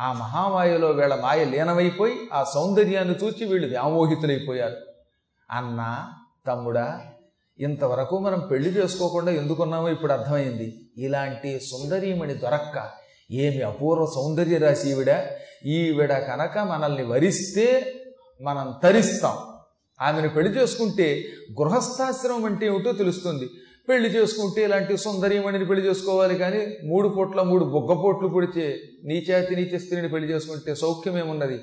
ఆ మహామాయలో వీళ్ళ మాయ లీనమైపోయి ఆ సౌందర్యాన్ని చూచి వీళ్ళు వ్యామోహితులైపోయారు. అన్న తమ్ముడా ఇంతవరకు మనం పెళ్ళి చేసుకోకుండా ఎందుకున్నామో ఇప్పుడు అర్థమైంది. ఇలాంటి సుందరీమణి దొరక్క ఏమి అపూర్వ సౌందర్య రాశి ఈవిడ ఈవిడ కనుక మనల్ని వరిస్తే మనం తరిస్తాం. ఆమెను పెళ్ళి చేసుకుంటే గృహస్థాశ్రమం అంటే ఏమిటో తెలుస్తుంది. పెళ్ళి చేసుకుంటే ఇలాంటి సుందరీమణిని పెళ్ళి చేసుకోవాలి కానీ మూడు పొట్ల మూడు బొగ్గపోట్లు పొట్లు నీచాతి నీచ స్త్రీని పెళ్ళి చేసుకుంటే సౌఖ్యమేమున్నది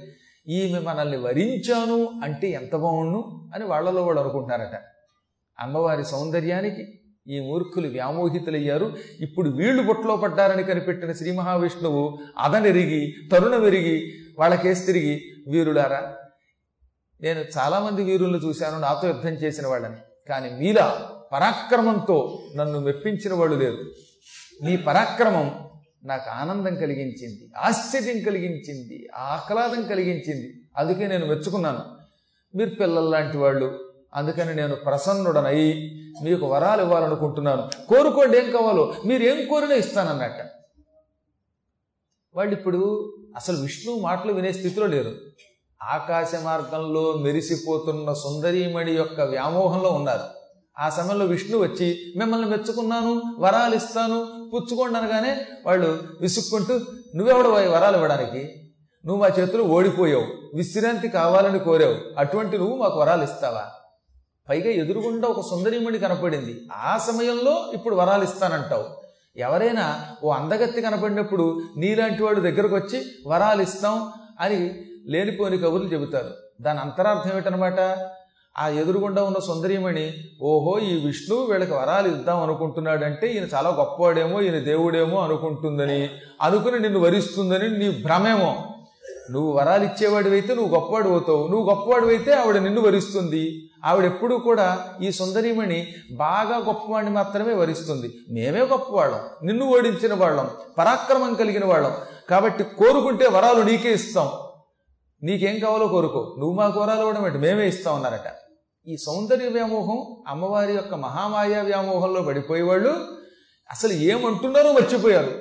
ఈమె మనల్ని వరించాను అంటే ఎంత బాగుండు అని వాళ్ళలో వాళ్ళు అనుకుంటున్నారట. అమ్మవారి సౌందర్యానికి ఈ మూర్ఖులు వ్యామోహితులయ్యారు. ఇప్పుడు వీళ్ళు బొట్లో పడ్డారని కనిపెట్టిన శ్రీ మహావిష్ణువు అదనెరిగి తరుణమెరిగి వాళ్ళకేసి తిరిగి వీరులారా నేను చాలామంది వీరులను చూశాను నాతో యుద్ధం చేసిన వాళ్ళని. కానీ మీలా పరాక్రమంతో నన్ను మెప్పించిన వాళ్ళు లేరు. నీ పరాక్రమం నాకు ఆనందం కలిగించింది ఆశ్చర్యం కలిగించింది ఆహ్లాదం కలిగించింది. అందుకే నేను మెచ్చుకున్నాను. మీరు పిల్లల్లాంటి వాళ్ళు అందుకని నేను ప్రసన్నుడనై మీకు వరాలు ఇవ్వాలనుకుంటున్నాను. కోరుకోండి ఏం కావాలో. మీరు ఏం కోరినా ఇస్తానన్నట్ట. వాళ్ళు ఇప్పుడు అసలు విష్ణు మాటలు వినే స్థితిలో లేరు. ఆకాశ మార్గంలో మెరిసిపోతున్న సుందరీమణి యొక్క వ్యామోహంలో ఉన్నారు. ఆ సమయంలో విష్ణు వచ్చి మిమ్మల్ని మెచ్చుకున్నాను వరాలు ఇస్తాను పుచ్చుకోండి అనగానే వాళ్ళు విసుక్కుంటూ నువ్వెవడు వరాలు ఇవ్వడానికి? నువ్వు మా చేతులు ఓడిపోయావు విశ్రాంతి కావాలని కోరావు అటువంటి నువ్వు మాకు వరాలు ఇస్తావా? పైగా ఎదురుగుండా ఒక సుందరీమణి కనపడింది. ఆ సమయంలో ఇప్పుడు వరాలు ఇస్తానంటావు. ఎవరైనా ఓ అందగత్తి కనపడినప్పుడు నీలాంటి వాడు దగ్గరకు వచ్చి వరాలు ఇస్తాం అని లేనిపోని కబుర్లు చెబుతారు. దాని అంతరార్థం ఏమిటనమాట? ఆ ఎదురుగుండా ఉన్న సుందరీమణి ఓహో ఈ విష్ణువు వీళ్ళకి వరాలు ఇద్దాం అనుకుంటున్నాడంటే ఈయన చాలా గొప్పవాడేమో ఈయన దేవుడేమో అనుకుంటుందని అనుకుని నిన్ను వరిస్తుందని నీ భ్రమేమో. నువ్వు వరాలు ఇచ్చేవాడివైతే నువ్వు గొప్పవాడు అవుతావు. నువ్వు గొప్పవాడివైతే ఆవిడ నిన్ను వరిస్తుంది. ఆవిడ ఎప్పుడూ కూడా ఈ సుందరీమణి బాగా గొప్పవాడిని మాత్రమే వరిస్తుంది. మేమే గొప్పవాళ్ళం. నిన్ను ఓడించిన వాళ్ళం. పరాక్రమం కలిగిన వాళ్ళం. కాబట్టి కోరుకుంటే వరాలు నీకే ఇస్తాం. నీకేం కావాలో కోరుకో. నువ్వు మాకు వరాలు ఇవ్వడం ఏంటి? మేమే ఇస్తాం అన్నారట. ఈ సౌందర్య వ్యామోహం అమ్మవారి యొక్క మహామాయ వ్యామోహంలో పడిపోయేవాళ్ళు అసలు ఏమంటున్నారో మర్చిపోయారు.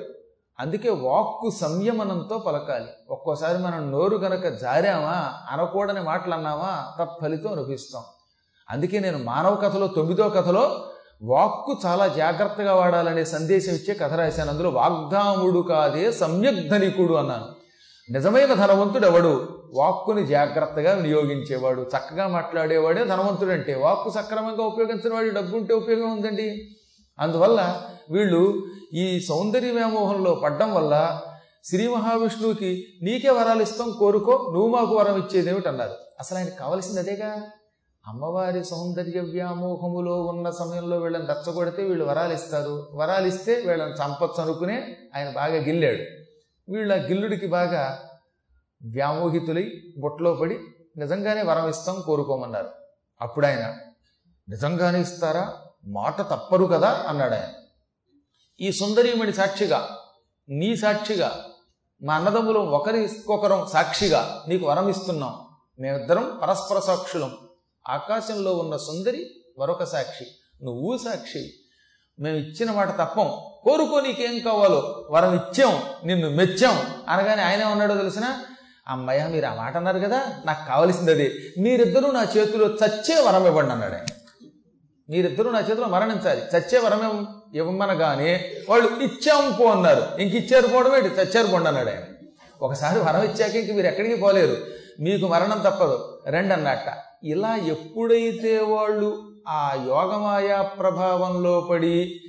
అందుకే వాక్కు సంయమనంతో పలకాలి. ఒక్కోసారి మనం నోరు గనక జారామా అనకూడని మాటలు అన్నామా తప్పలితం అనిపిస్తాం అందుకే నేను మానవ కథలో తొమ్మిదో కథలో వాక్కు చాలా జాగ్రత్తగా వాడాలనే సందేశం ఇచ్చే కథ రాశాను. అందులో వాగ్దాముడు కాదే సమ్యక్ ధనికుడు అన్నాను. నిజమైన ధనవంతుడు ఎవడు వాక్కుని జాగ్రత్తగా వినియోగించేవాడు చక్కగా మాట్లాడేవాడే ధనవంతుడు అంటే వాక్కు సక్రమంగా ఉపయోగించిన వాడు డబ్బు ఉంటే ఉపయోగం ఉందండి. అందువల్ల వీళ్ళు ఈ సౌందర్య వ్యామోహంలో పడ్డం వల్ల శ్రీ మహావిష్ణువుకి నీకే వరాలు ఇస్తాం కోరుకో నువ్వు మాకు వరం ఇచ్చేదేమిటి అన్నారు. అసలు ఆయనకు కావలసింది అదేగా? అమ్మవారి సౌందర్య వ్యామోహములో ఉన్న సమయంలో వీళ్ళని రచ్చగొడితే వీళ్ళు వరాలు ఇస్తారు. వరాలు ఇస్తే వీళ్ళని చంపచ్చు అనుకునే ఆయన బాగా గిల్లాడు. వీళ్ళ గిల్లుడికి బాగా వ్యామోహితులై బొట్లో పడి నిజంగానే వరం ఇస్తాం కోరుకోమన్నారు. అప్పుడు ఆయన నిజంగానే ఇస్తారా? మాట తప్పరు కదా? అన్నాడు ఆయన ఈ సుందరీమణి సాక్షిగా నీ సాక్షిగా మా అన్నదమ్ములు ఒకరికొకరం సాక్షిగా నీకు వరం ఇస్తున్నాం. మేమిద్దరం పరస్పర సాక్షులం. ఆకాశంలో ఉన్న సుందరి మరొక సాక్షి నువ్వు సాక్షి. మేము ఇచ్చిన మాట తప్పం. కోరుకో నీకేం కావాలో వరం ఇచ్చాం నిన్ను మెచ్చాం. అనగానే ఆయన ఉన్నాడో తెలిసినా అమ్మయ్య మీరు ఆ మాట అన్నారు కదా? నాకు కావలసింది అదే. మీరిద్దరూ నా చేతిలో చచ్చే వరం ఇవ్వండి అన్నాడు. మీరిద్దరూ నా చేతిలో మరణించాలి. చచ్చే వరం ఇవ్వమనగానే వాళ్ళు ఇచ్చాం పో అన్నారు. ఇంక ఇచ్చారు పోవడం ఏంటి? చచ్చారు పోండి అన్నాడు. ఆయన ఒకసారి వరం ఇచ్చాక ఇంక మీరు ఎక్కడికి పోలేరు. మీకు మరణం తప్పదు. రండి అన్నట్ట. ఇలా ఎప్పుడైతే వాళ్ళు ఆ యోగమాయా ప్రభావంలో పడి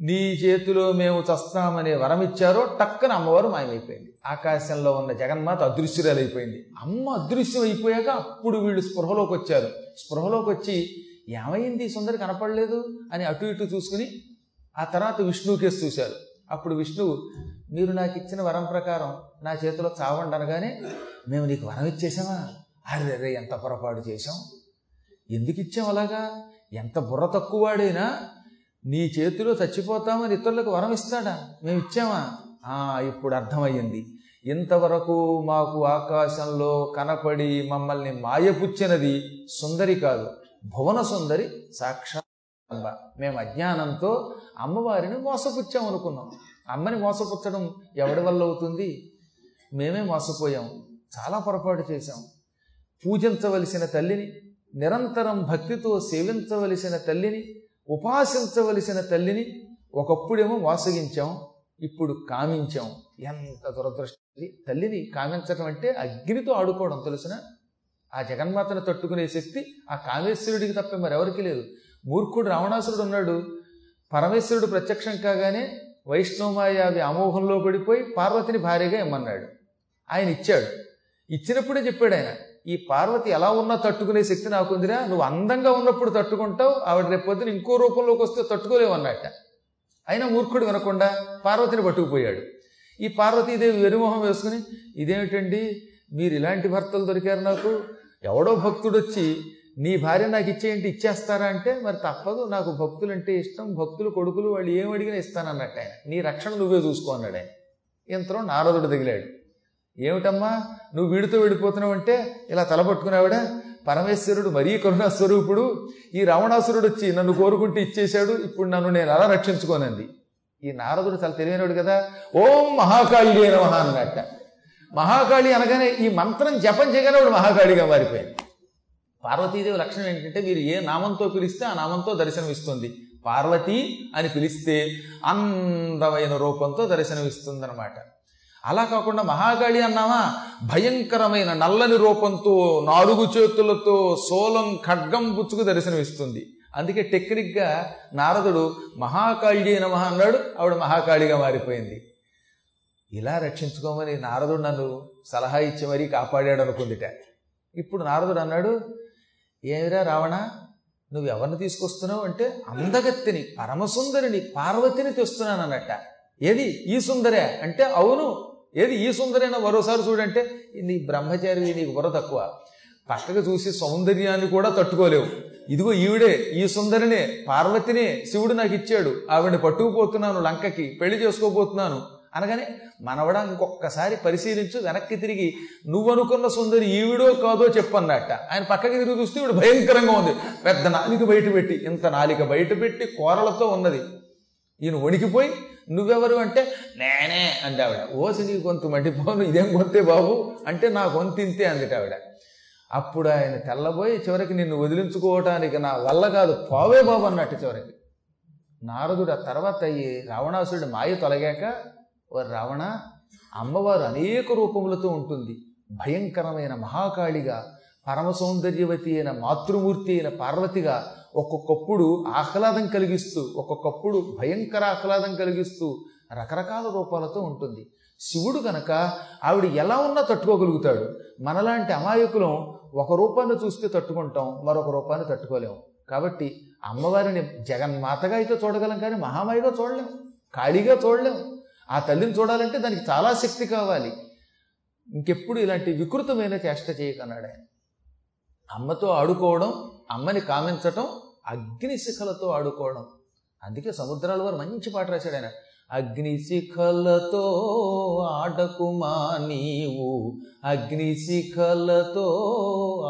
నీ చేతిలో మేము చస్తామనే వరం ఇచ్చారో టక్కన అమ్మవారు మాయమైపోయింది. ఆకాశంలో ఉన్న జగన్మాత అదృశ్యురాలైపోయింది. అమ్మ అదృశ్యం అయిపోయాక అప్పుడు వీళ్ళు స్పృహలోకి వచ్చారు స్పృహలోకి వచ్చి ఏమైంది? ఈ సుందరి కనపడలేదు? అని అటు ఇటు చూసుకుని ఆ తర్వాత విష్ణువుకేసి చూశారు. అప్పుడు విష్ణువు మీరు నాకు ఇచ్చిన వరం ప్రకారం నా చేతిలో చావండి అనగానే మేము నీకు వరం ఇచ్చేసామా అరే ఎంత పొరపాటు చేశాం? ఎందుకు ఇచ్చాం అలాగా? ఎంత బుర్ర తక్కువవాడైనా నీ చేతిలో చచ్చిపోతామని ఇతరులకు వరం ఇస్తాడా? మేము ఇచ్చామా? ఆ ఇప్పుడు అర్థమయ్యింది. ఇంతవరకు మాకు ఆకాశంలో కనపడి మమ్మల్ని మాయపుచ్చినది సుందరి కాదు భువన సుందరి సాక్షాత్ అమ్మ మేము అజ్ఞానంతో అమ్మవారిని మోసపుచ్చాం అనుకున్నాం. అమ్మని మోసపుచ్చడం ఎవడి వల్ల అవుతుంది? మేమే మోసపోయాం. చాలా పొరపాటు చేశాం. పూజించవలసిన తల్లిని నిరంతరం భక్తితో సేవించవలసిన తల్లిని ఉపాసించవలసిన తల్లిని ఒకప్పుడేమో వాసగించాం ఇప్పుడు కామించాం. ఎంత దురదృష్టం. తల్లిని కామించడం అంటే అగ్నితో ఆడుకోవడం తెలుసిన? ఆ జగన్మాతను తట్టుకునే శక్తి ఆ కామేశ్వరుడికి తప్ప మరెవరికి లేదు. మూర్ఖుడు రావణాసురుడు ఉన్నాడు. పరమేశ్వరుడు ప్రత్యక్షం కాగానే వైష్ణవమాయ అమోహంలో పడిపోయి పార్వతిని భార్యగా ఇమ్మన్నాడు. ఆయన ఇచ్చాడు ఇచ్చినప్పుడే చెప్పాడు ఆయన ఈ పార్వతి ఎలా ఉన్నా తట్టుకునే శక్తి నాకుందిరా నువ్వు అందంగా ఉన్నప్పుడు తట్టుకుంటావు ఆవిడ రేపు పొద్దున ఇంకో రూపంలోకి వస్తే తట్టుకోలేవు అన్నట్ట అయినా మూర్ఖుడు వినకుండా పార్వతిని పట్టుకుపోయాడు. ఈ పార్వతీదేవి వెరిమోహం వేసుకుని ఇదేమిటండి? మీరు ఇలాంటి భర్తలు దొరికారు నాకు. ఎవడో భక్తుడు వచ్చి నీ భార్య నాకు ఇచ్చేయంటే ఇచ్చేస్తారా అంటే మరి తప్పదు. నాకు భక్తులు అంటే ఇష్టం. భక్తులు కొడుకులు వాళ్ళు ఏం అడిగినా ఇస్తానన్నట్టు ఆయన. నీ రక్షణ నువ్వే చూసుకో అన్నాడు ఆయన. ఇంతలో నారదుడు తగిలాడు. ఏమిటమ్మా? నువ్వు వీడితో వెళ్ళిపోతున్నావు అంటే ఇలా తలపట్టుకున్నావిడ పరమేశ్వరుడు మరీ కరుణా స్వరూపుడు ఈ రావణాసురుడు వచ్చి నన్ను కోరుకుంటూ ఇచ్చేశాడు ఇప్పుడు నన్ను నేను అలా రక్షించుకోనంది. ఈ నారదుడు చాలా తెలివైనడు కదా. ఓం మహాకాళి నమః అన్నట్ట మహాకాళి అనగానే ఈ మంత్రం జపం చేయగానే వాడు మహాకాళిగా మారిపోయింది పార్వతీదేవి లక్షణం ఏంటంటే మీరు ఏ నామంతో పిలిస్తే ఆ నామంతో దర్శనమిస్తుంది. పార్వతి అని పిలిస్తే అందమైన రూపంతో దర్శనమిస్తుందన్నమాట. అలా కాకుండా మహాకాళి అన్నామా భయంకరమైన నల్లని రూపంతో నాలుగు చేతులతో సోలం ఖడ్గం పుచ్చుకు దర్శనమిస్తుంది. అందుకే టెక్నిక్గా నారదుడు మహాకాళి నమః అన్నాడు ఆవిడ మహాకాళిగా మారిపోయింది. ఇలా రక్షించుకోమని నారదుడు నన్ను సలహా ఇచ్చి మరీ కాపాడాడు అనుకుందిట ఇప్పుడు నారదుడు అన్నాడు ఏమిరా రావణ నువ్వు ఎవరిని తీసుకొస్తున్నావు అంటే అందగత్తిని పరమసుందరిని పార్వతిని తెస్తున్నాను అన్నట్ట ఏది? ఈ సుందరే? అంటే అవును ఏది ఈ సుందరైనా మరోసారి చూడంటే నీ బ్రహ్మచారి నీకు బుర్ర తక్కువ. పక్కకు చూసి సౌందర్యాన్ని కూడా తట్టుకోలేవు. ఇదిగో ఈవిడే ఈ సుందరినే పార్వతినే శివుడు నాకు ఇచ్చాడు. ఆవిడని పట్టుకుపోతున్నాను లంకకి పెళ్ళి చేసుకోబోతున్నాను. అనగానే మనవడా ఇంకొకసారి పరిశీలించు వెనక్కి తిరిగి నువ్వు అనుకున్న సుందరి ఈవిడో కాదో చెప్పన్నట్ట. ఆయన పక్కకి తిరిగి చూస్తే ఈవిడ భయంకరంగా ఉంది. పెద్ద నాలిక బయట పెట్టి ఇంత నాలిక బయట పెట్టి కూరలతో ఉన్నది. ఈయన వణికిపోయి నువ్వెవరు అంటే? నేనే అంది ఆవిడ. ఓసి నీ గొంతు మండిపోను ఇదేం గొంతే బాబు? అంటే నా గొంతు ఇంతే అందిట ఆవిడ. అప్పుడు ఆయన తెల్లబోయి చివరికి నిన్ను వదిలించుకోవటానికి నా వల్ల కాదు పోవే బాబు అన్నట్టు చివరికి. నారదుడు ఆ తర్వాత అయ్యి రావణాసురుడి మాయ తొలగాక ఓ రావణ అమ్మవారు అనేక రూపములతో ఉంటుంది. భయంకరమైన మహాకాళిగా పరమ సౌందర్యవతి అయిన మాతృమూర్తి అయిన పార్వతిగా ఒక్కొక్కప్పుడు ఆహ్లాదం కలిగిస్తూ ఒక్కొక్కప్పుడు భయంకర ఆహ్లాదం కలిగిస్తూ రకరకాల రూపాలతో ఉంటుంది. శివుడు కనుక ఆవిడ ఎలా ఉన్నా తట్టుకోగలుగుతాడు. మనలాంటి అమాయకులం ఒక రూపాన్ని చూస్తే తట్టుకుంటాం మరొక రూపాన్ని తట్టుకోలేము కాబట్టి అమ్మవారిని జగన్మాతగా అయితే చూడగలం కానీ మహామాయిగా చూడలేం. కాళీగా చూడలేం. ఆ తల్లిని చూడాలంటే దానికి చాలా శక్తి కావాలి. ఇంకెప్పుడు ఇలాంటి వికృతమైన చేష్ట చేయకన్నాడు ఆయన. అమ్మతో ఆడుకోవడం అమ్మని కామించటం అగ్నిశిఖలతో ఆడుకోవడం. అందుకే సముద్రాల వారు మంచి పాట రాశాడు ఆయన. అగ్నిశిఖలతో ఆడకుమా నీవు? అగ్నిశిఖలతో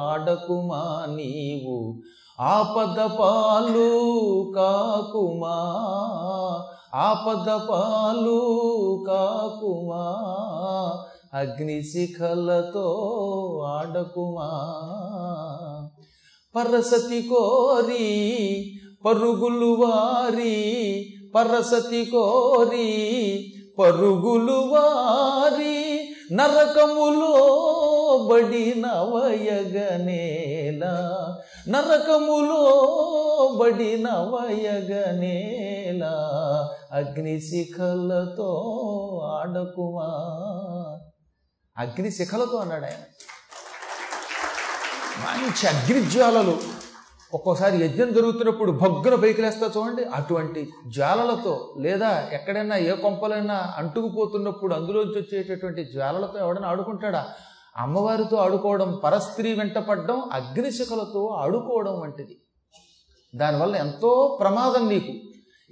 ఆడకుమా నీవు? ఆపద పాలు కాకుమా? ఆపద పాలు కాకుమా? అగ్నిశిఖలతో ఆడకుమా? పరసతి కోరి పరుగులు వారి పరసతి కోరి పరుగులు వారి నరకములో బడిన వయగనేలా నరకములో బడిన వయగనేలా అగ్నిశిఖలతో ఆడకుమా అగ్నిశిఖలతో అన్నాడు ఆయన మంచి అగ్నిజ్వాలలు. ఒక్కోసారి యజ్ఞం జరుగుతున్నప్పుడు భగ్గున పైకిలేస్తా చూడండి. అటువంటి జ్వాలలతో లేదా ఎక్కడైనా ఏ కొంపలైనా అంటుకుపోతున్నప్పుడు అందులోంచి వచ్చేటటువంటి జ్వాలలతో ఎవడైనా ఆడుకుంటాడా? అమ్మవారితో ఆడుకోవడం పరస్త్రీ వెంటపడడం అగ్నిశిఖలతో ఆడుకోవడం వంటిది. దానివల్ల ఎంతో ప్రమాదం నీకు.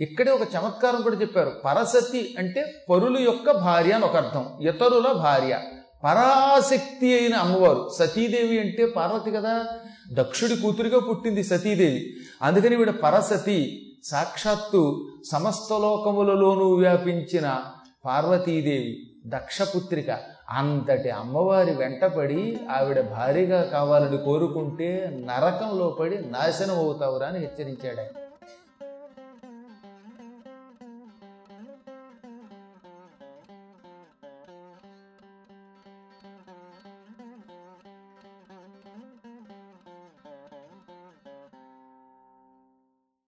ఇక్కడే ఒక చమత్కారం కూడా చెప్పారు. పరసతి అంటే పరులు యొక్క భార్య అని ఒక అర్థం. ఇతరుల భార్య. పరాశక్తి అయిన అమ్మవారు. సతీదేవి అంటే పార్వతి కదా? దక్షుడి కూతురిగా పుట్టింది సతీదేవి. అందుకని వీడు పరసతి సాక్షాత్తు సమస్త లోకములలోనూ వ్యాపించిన పార్వతీదేవి దక్షపుత్రిక. అంతటి అమ్మవారి వెంటపడి ఆవిడ భారీగా కావాలని కోరుకుంటే నరకంలో పడి నాశనం అవుతావురా అని హెచ్చరించాడు ఆయన